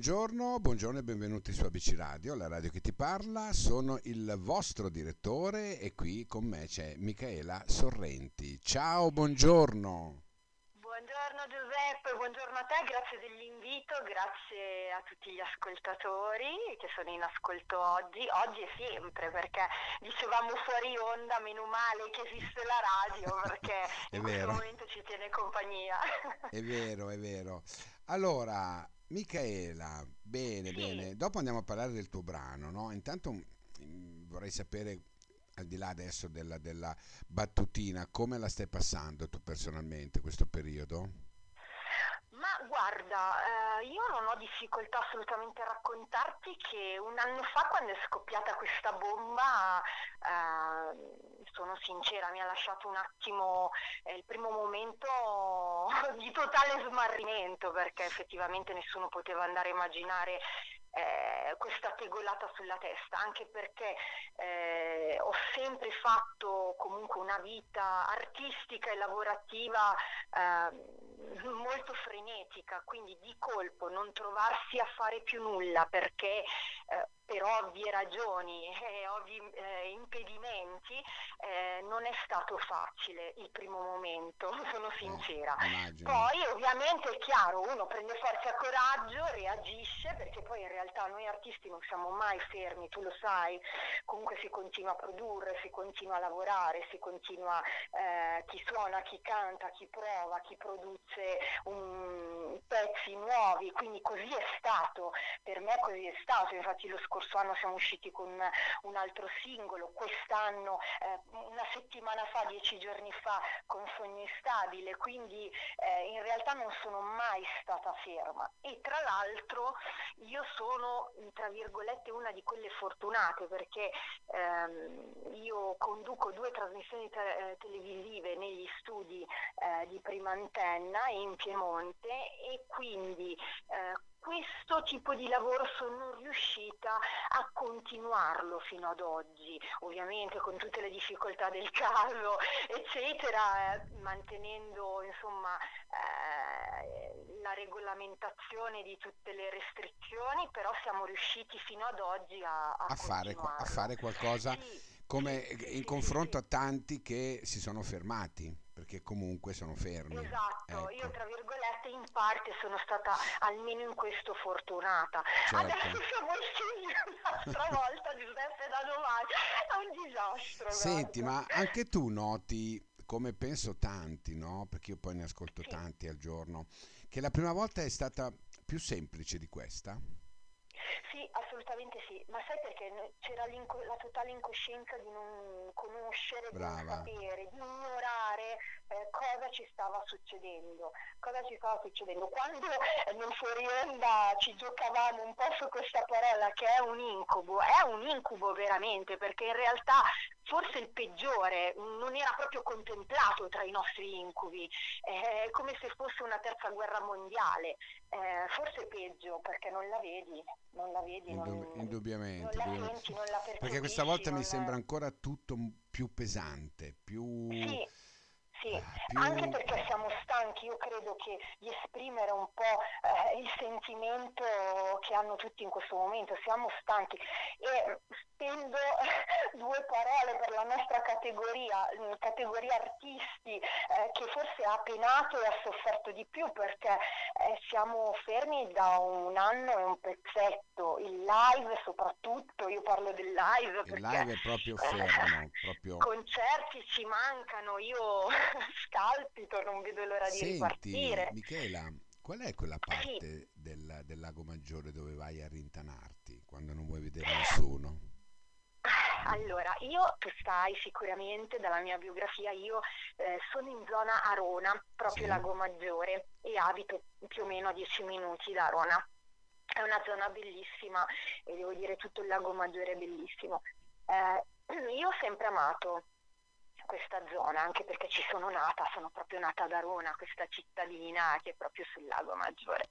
buongiorno, buongiorno e benvenuti su ABC Radio, la radio che ti parla. Sono il vostro direttore e qui con me c'è Michaela Sorrenti. Ciao, buongiorno. Buongiorno Giuseppe, buongiorno a te, grazie dell'invito, grazie a tutti gli ascoltatori che sono in ascolto oggi, oggi e sempre perché dicevamo fuori onda, meno male che esiste la radio perché in vero. questo momento ci tiene compagnia. È vero, è vero. Allora, Michaela, bene, sì. bene, dopo andiamo a parlare del tuo brano, no? Intanto mm, vorrei sapere al di là adesso della, della battutina, come la stai passando tu personalmente questo periodo? Ma guarda, eh, io non ho difficoltà assolutamente a raccontarti che un anno fa quando è scoppiata questa bomba, eh, sono sincera, mi ha lasciato un attimo eh, il primo momento di totale smarrimento perché effettivamente nessuno poteva andare a immaginare eh, questa tegolata sulla testa, anche perché eh, ho sempre fatto comunque una vita artistica e lavorativa eh, molto frenetica, quindi di colpo non trovarsi a fare più nulla perché eh, per ovvie ragioni e ovvi eh, impedimenti eh, non è stato facile il primo momento, sono sincera. Eh, poi ovviamente è chiaro, uno prende forza e coraggio, reagisce, perché poi in realtà noi artisti non siamo mai fermi, tu lo sai, comunque si continua a produrre, si continua a lavorare, si continua, eh, chi suona, chi canta, chi prova, chi produce un, pezzi nuovi, quindi così è stato, per me così è stato, infatti lo scorso scorso anno siamo usciti con un altro singolo, quest'anno eh, una settimana fa, dieci giorni fa con Sogno Instabile, quindi eh, in realtà non sono mai stata ferma. E tra l'altro io sono tra virgolette una di quelle fortunate perché ehm, io conduco due trasmissioni te- eh, televisive negli studi eh, di prima antenna in Piemonte e quindi eh, questo tipo di lavoro sono riuscita a continuarlo fino ad oggi, ovviamente con tutte le difficoltà del caso, eccetera, eh, mantenendo insomma eh, la regolamentazione di tutte le restrizioni, però siamo riusciti fino ad oggi a, a, a, fare, a fare, qualcosa sì, come sì, in sì, confronto a tanti che si sono fermati perché comunque sono fermi. Esatto, ecco. io tra virgolette in parte sono stata almeno in questo fortunata. Certo. Adesso siamo scesi un'altra volta Giuseppe da domani, è un disastro. Senti, guarda. ma anche tu noti come penso tanti, no? Perché io poi ne ascolto sì. tanti al giorno, che la prima volta è stata più semplice di questa? Sì, assolutamente sì, ma sai perché c'era la totale incoscienza di non conoscere, Brava. di non sapere, di ignorare eh, cosa ci stava succedendo, cosa ci stava succedendo. Quando eh, non fuori onda ci giocavamo un po' su questa parola che è un incubo, è un incubo veramente, perché in realtà forse il peggiore non era proprio contemplato tra i nostri incubi, è come se fosse una terza guerra mondiale, eh, forse peggio perché non la vedi, non la vedi, Indub- non, indubbiamente, non la senti, non la perché questa volta mi sembra ancora tutto più pesante, più... Sì sì, più... anche perché siamo stanchi, io credo che di esprimere un po' eh, il sentimento che hanno tutti in questo momento, siamo stanchi. E spendo due parole per la nostra categoria, mm, categoria artisti eh, che forse ha penato e ha sofferto di più perché eh, siamo fermi da un anno e un pezzetto, il live soprattutto, io parlo del live il live è proprio fermo, proprio... concerti ci mancano, io scalpito, non vedo l'ora Senti, di ripartire. Michela, qual è quella parte sì. del, del, lago Maggiore dove vai a rintanarti quando non vuoi vedere nessuno? Allora, io tu sai sicuramente dalla mia biografia, io eh, sono in zona Arona, proprio sì. Lago Maggiore, e abito più o meno a 10 minuti da Arona. È una zona bellissima e devo dire tutto il Lago Maggiore è bellissimo. Eh, io ho sempre amato questa zona, anche perché ci sono nata, sono proprio nata ad Arona, questa cittadina che è proprio sul lago Maggiore.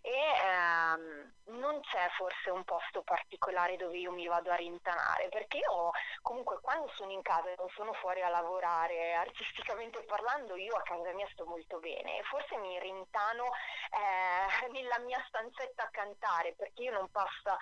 E ehm, non c'è forse un posto particolare dove io mi vado a rintanare, perché io comunque quando sono in casa e non sono fuori a lavorare, artisticamente parlando, io a casa mia sto molto bene e forse mi rintano eh, nella mia stanzetta a cantare, perché io non eh,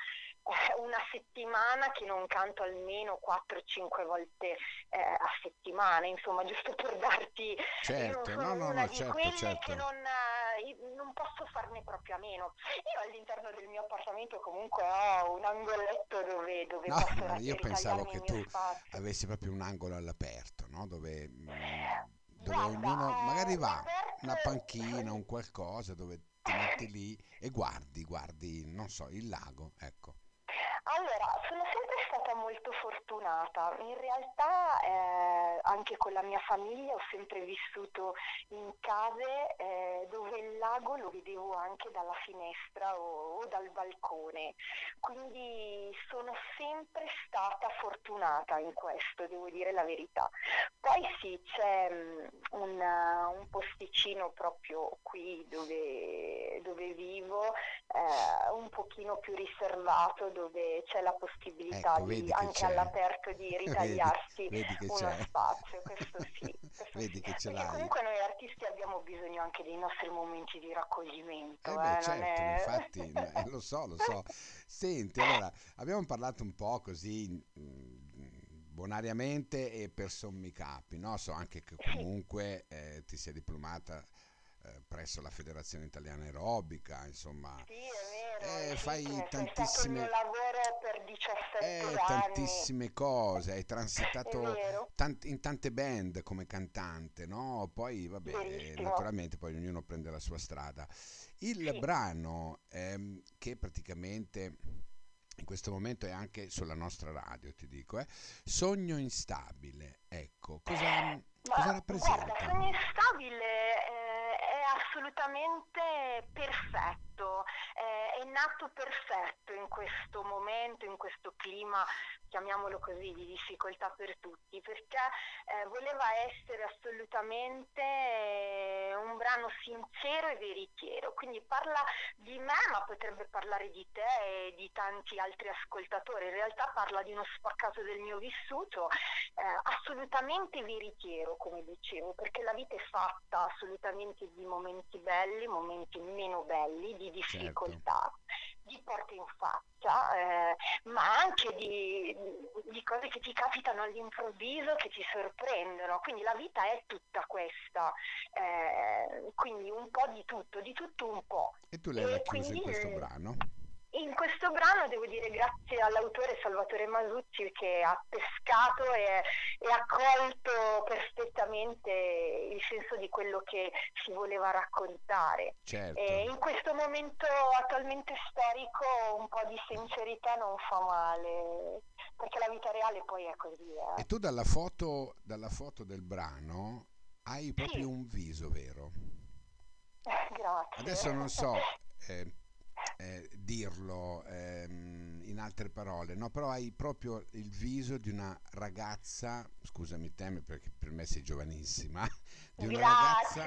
una settimana che non canto almeno 4-5 volte eh, a settimana, insomma, giusto per darti... Certo, no, no, no, certo, certo. Non, eh, non, posso farne proprio a meno. Io all'interno del mio appartamento comunque ho un angoletto dove, dove no, posso io pensavo che tu spazio. avessi proprio un angolo all'aperto, no? Dove... Mm, dove Guarda, ognuno magari va una panchina, un qualcosa dove ti metti lì e guardi, guardi, non so, il lago, ecco. Allora, sono sempre stata molto fortunata. In realtà eh, anche con la mia famiglia ho sempre vissuto in case eh, dove il lago lo vedevo anche dalla finestra o, o, dal balcone. Quindi sono sempre stata fortunata in questo, devo dire la verità. Poi sì, c'è um, un, uh, un, posticino proprio qui dove, dove vivo, eh, un pochino più riservato dove c'è la possibilità ecco, di, anche c'è. all'aperto di ritagliarsi vedi, vedi uno c'è. spazio, questo sì. Questo vedi sì. che ce Perché l'hai. comunque noi artisti abbiamo bisogno anche dei nostri momenti di raccoglimento. Eh beh, eh, certo, è... infatti, eh, lo so, lo so. Senti, allora, abbiamo parlato un po' così mm, bonariamente e per sommi capi, no? So anche che comunque eh, ti sei diplomata eh, presso la Federazione Italiana Aerobica, insomma. Sì, è vero. Eh, fai tantissime... È stato il mio lavoro 17 eh, anni. tantissime cose, hai transitato tant- in tante band come cantante, no? Poi, vabbè, Verissimo. naturalmente poi ognuno prende la sua strada. Il Sì. brano ehm, che praticamente in questo momento è anche sulla nostra radio, ti dico, eh, Sogno instabile, ecco, cosa, Ma cosa rappresenta? Guarda, Sogno instabile eh, è assolutamente perfetto, eh, è nato perfetto in questo momento, in questo clima, chiamiamolo così, di difficoltà per tutti, perché eh, voleva essere assolutamente eh, un brano sincero e veritiero, quindi parla di me, ma potrebbe parlare di te e di tanti altri ascoltatori, in realtà parla di uno spaccato del mio vissuto, eh, assolutamente veritiero, come dicevo, perché la vita è fatta assolutamente di momenti belli, momenti meno belli, di difficoltà, di porte in faccia, eh, ma anche di, di cose che ti capitano all'improvviso, che ti sorprendono. Quindi la vita è tutta questa, eh, quindi un po' di tutto, di tutto un po'. E tu l'hai racchiuso in questo brano? In questo brano devo dire grazie all'autore Salvatore Masucci che ha pescato e, e ha colto perfettamente il senso di quello che si voleva raccontare. Certo. In questo momento attualmente storico un po' di sincerità non fa male, perché la vita reale poi è così. eh. E tu dalla foto, dalla foto del brano hai proprio Sì. un viso, vero? Grazie. Adesso non so eh, eh, dirlo ehm, in altre parole, no? però hai proprio il viso di una ragazza, scusami te perché per me sei giovanissima, di una ragazza,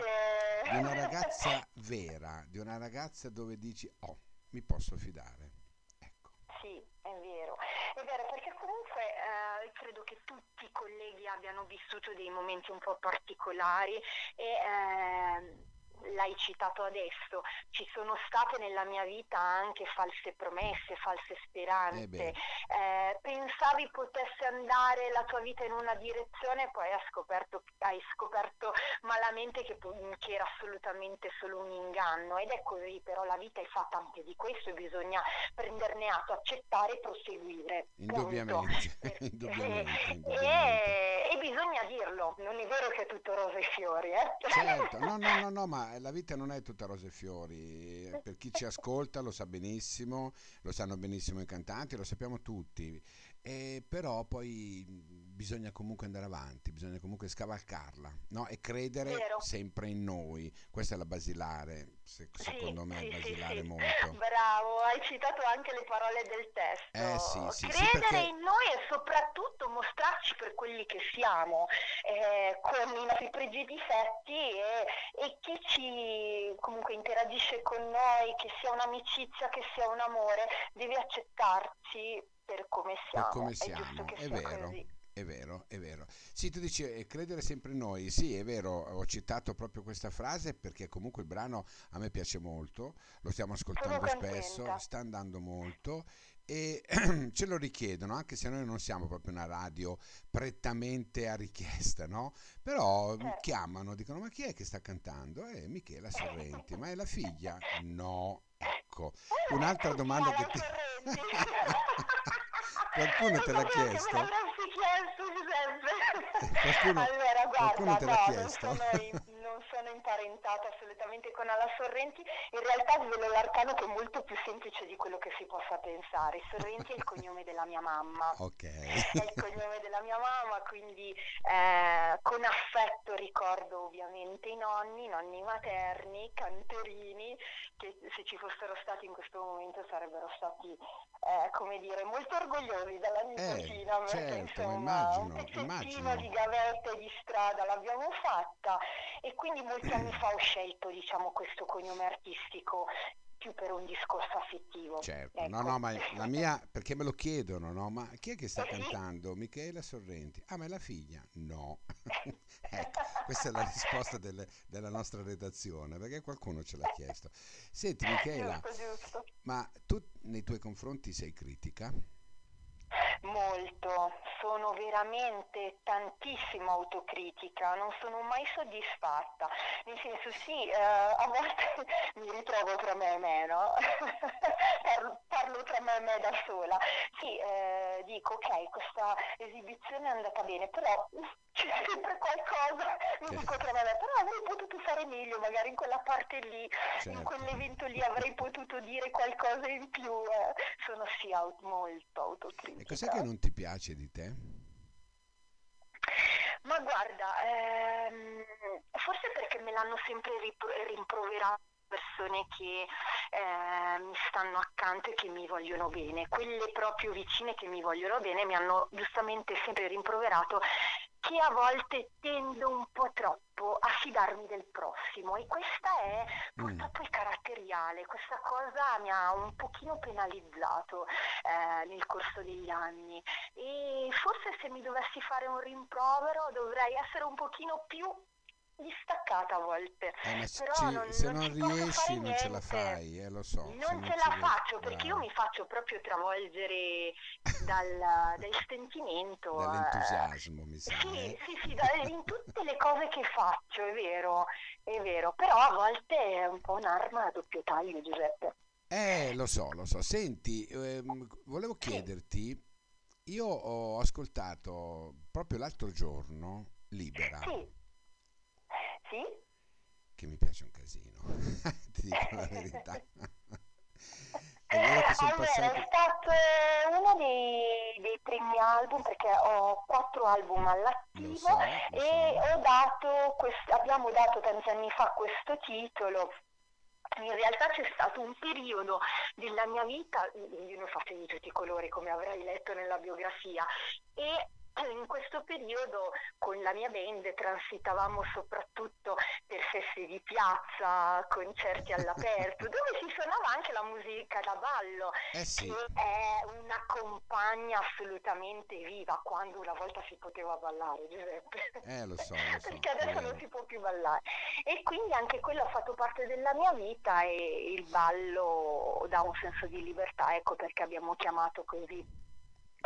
di una ragazza vera, di una ragazza dove dici, oh, mi posso fidare. Ecco. Sì, è vero. È vero perché comunque eh, credo che tutti i colleghi abbiano vissuto dei momenti un po' particolari e ehm, l'hai citato adesso, ci sono state nella mia vita anche false promesse, false Eh speranze. beh, Eh, pensavi potesse andare la tua vita in una direzione, poi hai scoperto, hai scoperto malamente che, che era assolutamente solo un inganno ed è così, però la vita è fatta anche di questo e bisogna prenderne atto, accettare e proseguire. punto. indubbiamente, Perché- indubbiamente, indubbiamente. E, e bisogna dirlo, non è vero che è tutto rose e fiori, eh? Certo, no, no, no, no, ma la vita non è tutta rose e fiori. Eh, Per chi ci ascolta lo sa benissimo, lo sanno benissimo i cantanti, lo sappiamo tutti. E però poi bisogna comunque andare avanti, bisogna comunque scavalcarla, no? E credere Vero. sempre in noi. Questa è la basilare, se- Sì, secondo me sì, basilare sì. molto. Bravo, hai citato anche le parole del testo. Eh Credere perché in noi e soprattutto mostrarci per quelli che siamo, eh, con i nostri pregi e difetti e, e chi ci comunque interagisce con noi, che sia un'amicizia, che sia un amore, deve accettarci per come per siamo. come È giusto siamo, è sia vero. così. È vero, è vero. Sì, tu dici eh, credere sempre in noi. Sì, è vero, ho citato proprio questa frase perché comunque il brano a me piace molto, lo stiamo ascoltando spesso, sta andando molto e ce lo richiedono, anche se noi non siamo proprio una radio prettamente a richiesta, no? Però Certo. chiamano, dicono ma chi è che sta cantando? È Michela Sorrenti, ma è la figlia? No, ecco. Un'altra domanda che ti... Qualcuno te l'ha chiesto? L'avresti chiesto, Giuseppe. Qualcuno- allora, qualcuno te guarda, l'ha no, chiesto? Sono, imparentata assolutamente con Alla Sorrenti. In realtà svelo l'arcano che è molto più semplice di quello che si possa pensare. Sorrenti è il cognome della mia mamma. Ok. È il cognome della mia mamma, quindi eh, con affetto ricordo ovviamente i nonni, i nonni materni, cantorini, che se ci fossero stati in questo momento sarebbero stati, eh, come dire, molto orgogliosi dalla nipotina, perché certo, insomma immagino, un pezzettino immagino. di gavetta e di strada l'abbiamo fatta e quindi molti anni fa ho scelto diciamo questo cognome artistico più per un discorso affettivo. Certo, no, ecco. no, ma la mia, perché me lo chiedono, no? Ma chi è che sta cantando? Michela Sorrenti. Ah, ma è la figlia? No. ecco, questa è la risposta delle- della nostra redazione, perché qualcuno ce l'ha chiesto. Senti, Michela, Giusto, giusto. ma tu nei tuoi confronti sei critica? Molto, sono veramente tantissimo autocritica, non sono mai soddisfatta. Nel senso, sì, eh, a volte mi ritrovo tra me e me, no? parlo, parlo tra me e me da sola. Sì, eh, dico, ok, questa esibizione è andata bene, però uff, c'è sempre qualcosa, mi Che- dico tra me e me, però avrei potuto fare meglio, magari in quella parte lì, in Certo. quell'evento lì avrei potuto dire qualcosa in più. eh. Sono sì au- molto autocritica. E cos'è che non ti piace di te? Ma guarda, ehm, forse perché me l'hanno sempre ripro- rimproverato persone che eh, mi stanno accanto e che mi vogliono bene, quelle proprio vicine che mi vogliono bene mi hanno giustamente sempre rimproverato che a volte tendo un po' troppo a fidarmi del prossimo e questa è purtroppo il caratteriale, questa cosa mi ha un pochino penalizzato eh, nel corso degli anni. E forse se mi dovessi fare un rimprovero dovrei essere un pochino più distaccata a volte. Eh, ma se, Però ci- non- se non non riesci non ce la fai, eh, lo so. Non ce ci la riesci- faccio perché io mi faccio proprio travolgere dal, dal sentimento. eh. Dall'entusiasmo, mi sa. Sì, eh? sì, sì, da- in tutte le cose che faccio, è vero, è vero, però a volte è un po' un'arma a doppio taglio, Giuseppe. Eh, lo so, lo so. Senti, ehm, volevo chiederti, io ho ascoltato proprio l'altro giorno Libera, Sì, sì, che mi piace un casino, ti dico la verità. Allora, passati... è stato uno dei, dei primi album perché ho quattro album all'attivo so, e so. ho dato quest- abbiamo dato tanti anni fa questo titolo. In realtà c'è stato un periodo della mia vita, io ne ho fatte di tutti i colori come avrai letto nella biografia, e in questo periodo con la mia band transitavamo soprattutto per feste di piazza, concerti all'aperto, dove si suonava anche la musica da ballo, Eh sì, che è una compagna assolutamente viva, quando una volta si poteva ballare, Giuseppe. eh, lo so, lo so. Perché adesso non si può più ballare. E quindi anche quello ha fatto parte della mia vita e il ballo dà un senso di libertà, ecco perché abbiamo chiamato così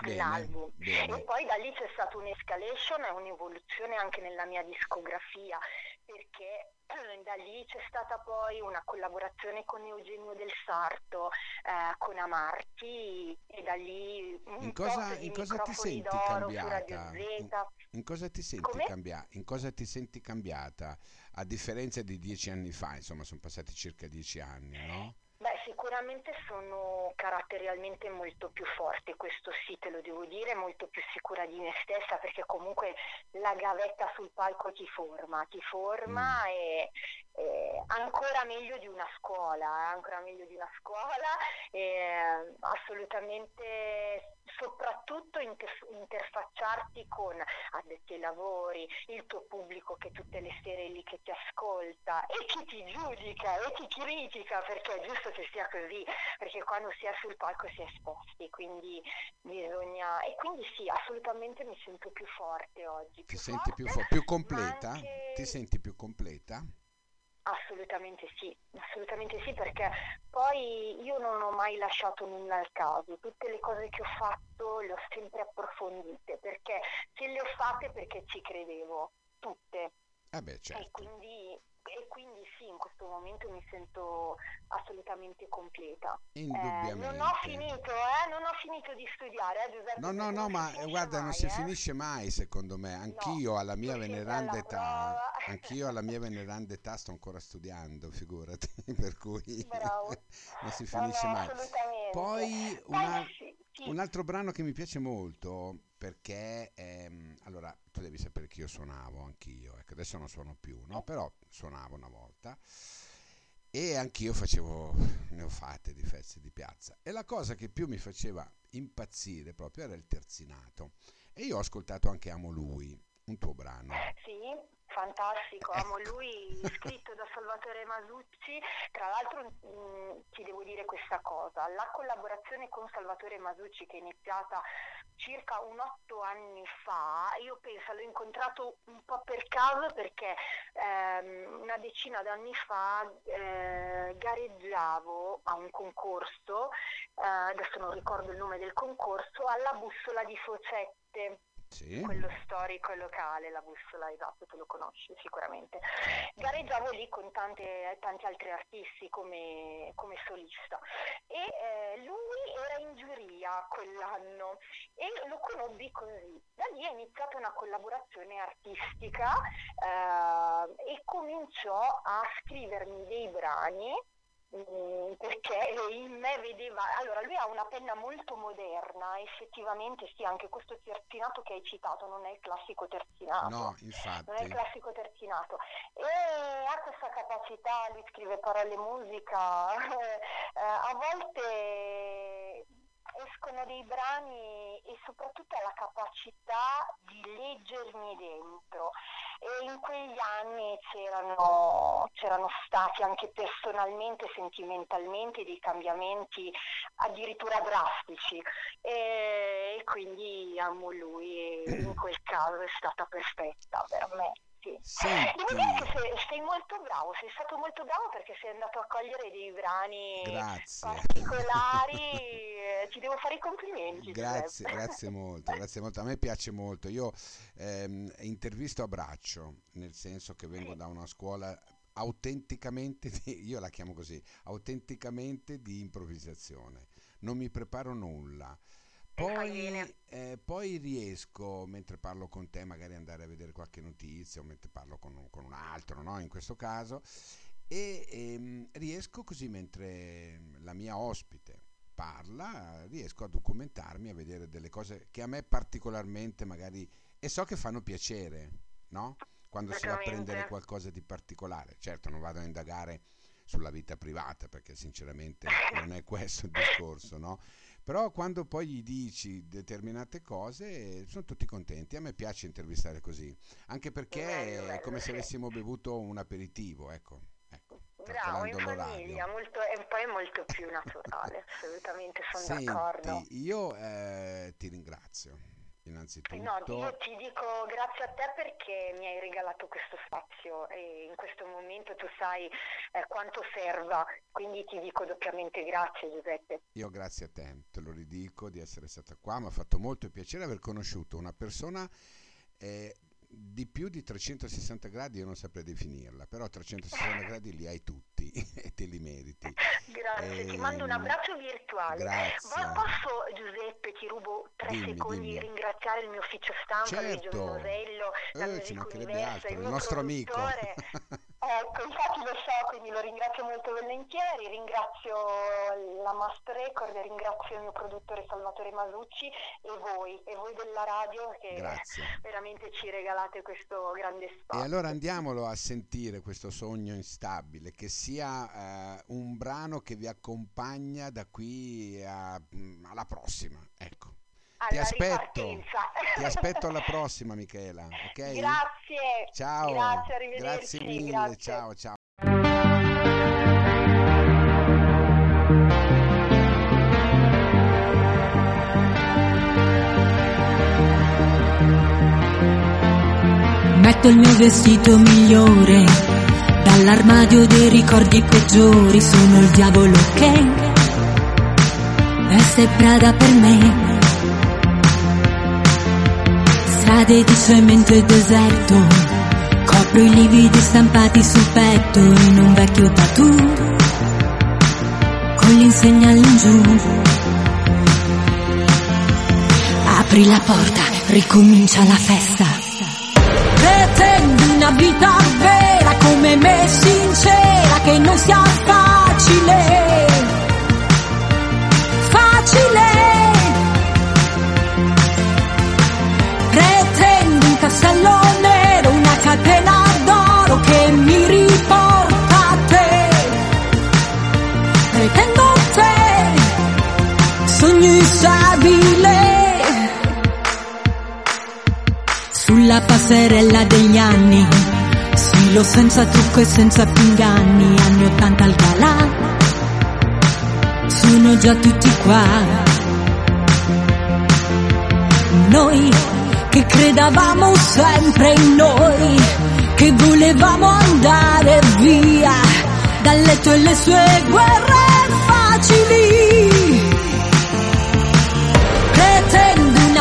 l'album. E poi da lì c'è stata un'escalation e un'evoluzione anche nella mia discografia, perché eh, da lì c'è stata poi una collaborazione con Eugenio del Sarto, eh, con Amarti e da lì un In cosa- in cosa ti senti cambiata? In-. In cosa ti senti cambia- in cosa ti senti cambiata? A differenza di dieci anni fa, insomma, sono passati circa dieci anni, no? Beh, sicuramente sono caratterialmente molto più forte, questo sì te lo devo dire, molto più sicura di me stessa perché comunque la gavetta sul palco ti forma, ti forma Mm. e, e ancora meglio di una scuola, eh, ancora meglio di una scuola e assolutamente soprattutto inter- interfacciarti con addetti ai lavori, il tuo pubblico che tutte le sere lì che ti ascolta e chi ti giudica e ti critica perché è giusto che sia così, perché quando si è sul palco si è esposti, quindi bisogna... E quindi sì, assolutamente mi sento più forte oggi. Ti Più senti più, forte, fo- più completa? anche- Ti senti più completa? Assolutamente sì, assolutamente sì, perché poi io non ho mai lasciato nulla al caso, tutte le cose che ho fatto le ho sempre approfondite, perché se le ho fatte perché ci credevo, tutte. Eh beh, certo. e quindi sì, in questo momento mi sento assolutamente completa. Eh, non ho Indubbiamente. finito, eh, non ho finito di studiare, eh, Giuseppe, No, no, no, non ma guarda, non mai, si eh. finisce mai, secondo me. No, Anch'io alla mia veneranda alla età, anch'io alla mia veneranda età sto ancora studiando, figurati, per cui Bravo. non si No, finisce no, mai. Poi un, Poi sì. Un altro brano che mi piace molto perché, ehm, allora, tu devi sapere che io suonavo anch'io, ecco, adesso non suono più, no? Però suonavo una volta e anch'io facevo, ne ho fatte di feste di piazza. E la cosa che più mi faceva impazzire proprio era il terzinato. E io ho ascoltato anche Amo Lui, un tuo brano. Sì, fantastico, amo Ecco. lui, scritto da Salvatore Masucci. Tra l'altro mh, ti devo dire questa cosa, la collaborazione con Salvatore Masucci che è iniziata circa un otto anni fa, io penso l'ho incontrato un po' per caso perché ehm, una decina d'anni fa eh, gareggiavo a un concorso, eh, adesso non ricordo il nome del concorso, alla bussola di Focette Sì? quello storico e locale, la bussola, esatto, tu lo conosci sicuramente. Certo. Gareggiavo lì con tante- tanti altri artisti come, come solista e eh, lui era in giuria quell'anno e lo conobbi così. Da lì è iniziata una collaborazione artistica eh, e cominciò a scrivermi dei brani Mm, perché in me vedeva, allora lui ha una penna molto moderna, effettivamente sì, anche questo terzinato che hai citato non è il classico terzinato, No, non è il infatti. classico terzinato e ha questa capacità, lui scrive parole musica, eh, a volte escono dei brani e soprattutto la capacità di leggermi dentro e in quegli anni c'erano, c'erano stati anche personalmente, sentimentalmente dei cambiamenti addirittura drastici e, e quindi amo lui e in quel caso è stata perfetta per me. Sì. Devo dire che Senti, sei, sei molto bravo, sei stato molto bravo perché sei andato a cogliere dei brani grazie. particolari, eh, ti devo fare i complimenti. Grazie, grazie molto, grazie molto. A me piace molto. Io ehm, intervisto a braccio, nel senso che vengo Sì. da una scuola autenticamente, di- io la chiamo così, autenticamente di improvvisazione. Non mi preparo nulla. Poi, eh, poi riesco, mentre parlo con te, magari andare a vedere qualche notizia o mentre parlo con, un- con un altro, no? In questo caso, e ehm, riesco così mentre la mia ospite parla, riesco a documentarmi, a vedere delle cose che a me particolarmente magari e so che fanno piacere, no? Quando si va a prendere qualcosa di particolare. Certo, non vado a indagare sulla vita privata perché sinceramente non è questo il discorso, no? Però quando poi gli dici determinate cose sono tutti contenti. A me piace intervistare così, anche perché Bello, è come se sì. avessimo bevuto un aperitivo, ecco, ecco, Bravo, in famiglia, molto, e poi è molto più naturale, assolutamente sono d'accordo. Senti, io eh, ti ringrazio No, io innanzitutto. ti dico grazie a te perché mi hai regalato questo spazio e in questo momento tu sai eh, quanto serva, quindi ti dico doppiamente grazie Giuseppe. Io grazie a te, te lo ridico di essere stata qua, mi ha fatto molto piacere aver conosciuto una persona eh, di più di 360 gradi, io non saprei definirla, però 360 gradi li hai tutti e te li meriti. Grazie, ti mando un Ehm, abbraccio virtuale. grazie. Ma posso, Giuseppe, ti rubo tre Dimmi, secondi, dimmi. ringraziare il mio ufficio stampa, Certo, la eh, Music mancherebbe Universo, altro, il il mio nostro amico. Ecco, infatti lo so, quindi lo ringrazio molto volentieri, ringrazio la Master Record, ringrazio il mio produttore Salvatore Masucci e voi, e voi della radio che Grazie. veramente ci regalate questo grande spazio. E allora andiamolo a sentire questo sogno instabile, che sia eh, un brano che vi accompagna da qui a- alla prossima. Ecco. Ti aspetto, ripartenza. ti aspetto alla prossima Michela, ok? Grazie. Ciao, Grazie, arrivederci. grazie mille, grazie. ciao ciao. Metto il mio vestito migliore dall'armadio dei ricordi peggiori. Sono il diavolo che veste Prada per me. Strade di cemento e deserto, copro i lividi stampati sul petto in un vecchio tattoo con l'insegna all'ingiù. Apri la porta, ricomincia la festa. Pretendi una vita vera come me, sincera, che non sia. Facile. Instabile. Sulla passerella degli anni, stilo senza trucco e senza più inganni, anni 80 al galà, sono già tutti qua. Noi che credavamo sempre in noi, che volevamo andare via dal letto e le sue guerre facili.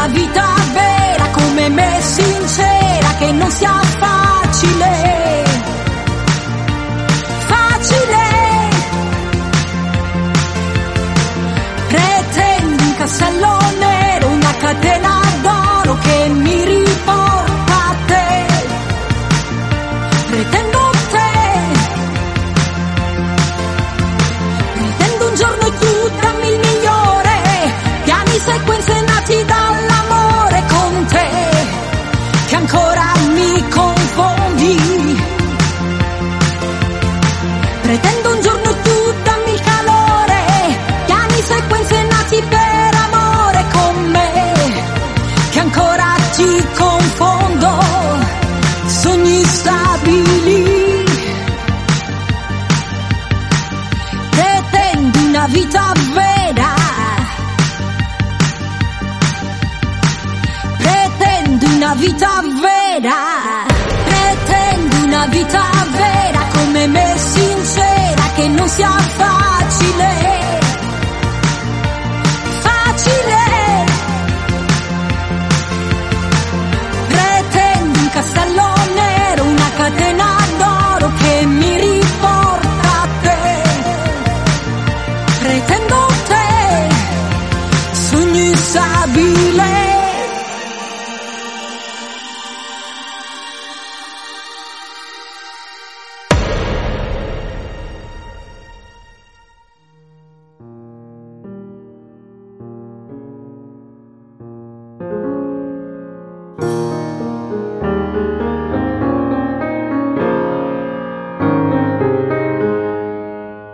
Vita vera come me, sincera, che non sia facile. Facile. Pretendi un castello nero, una catena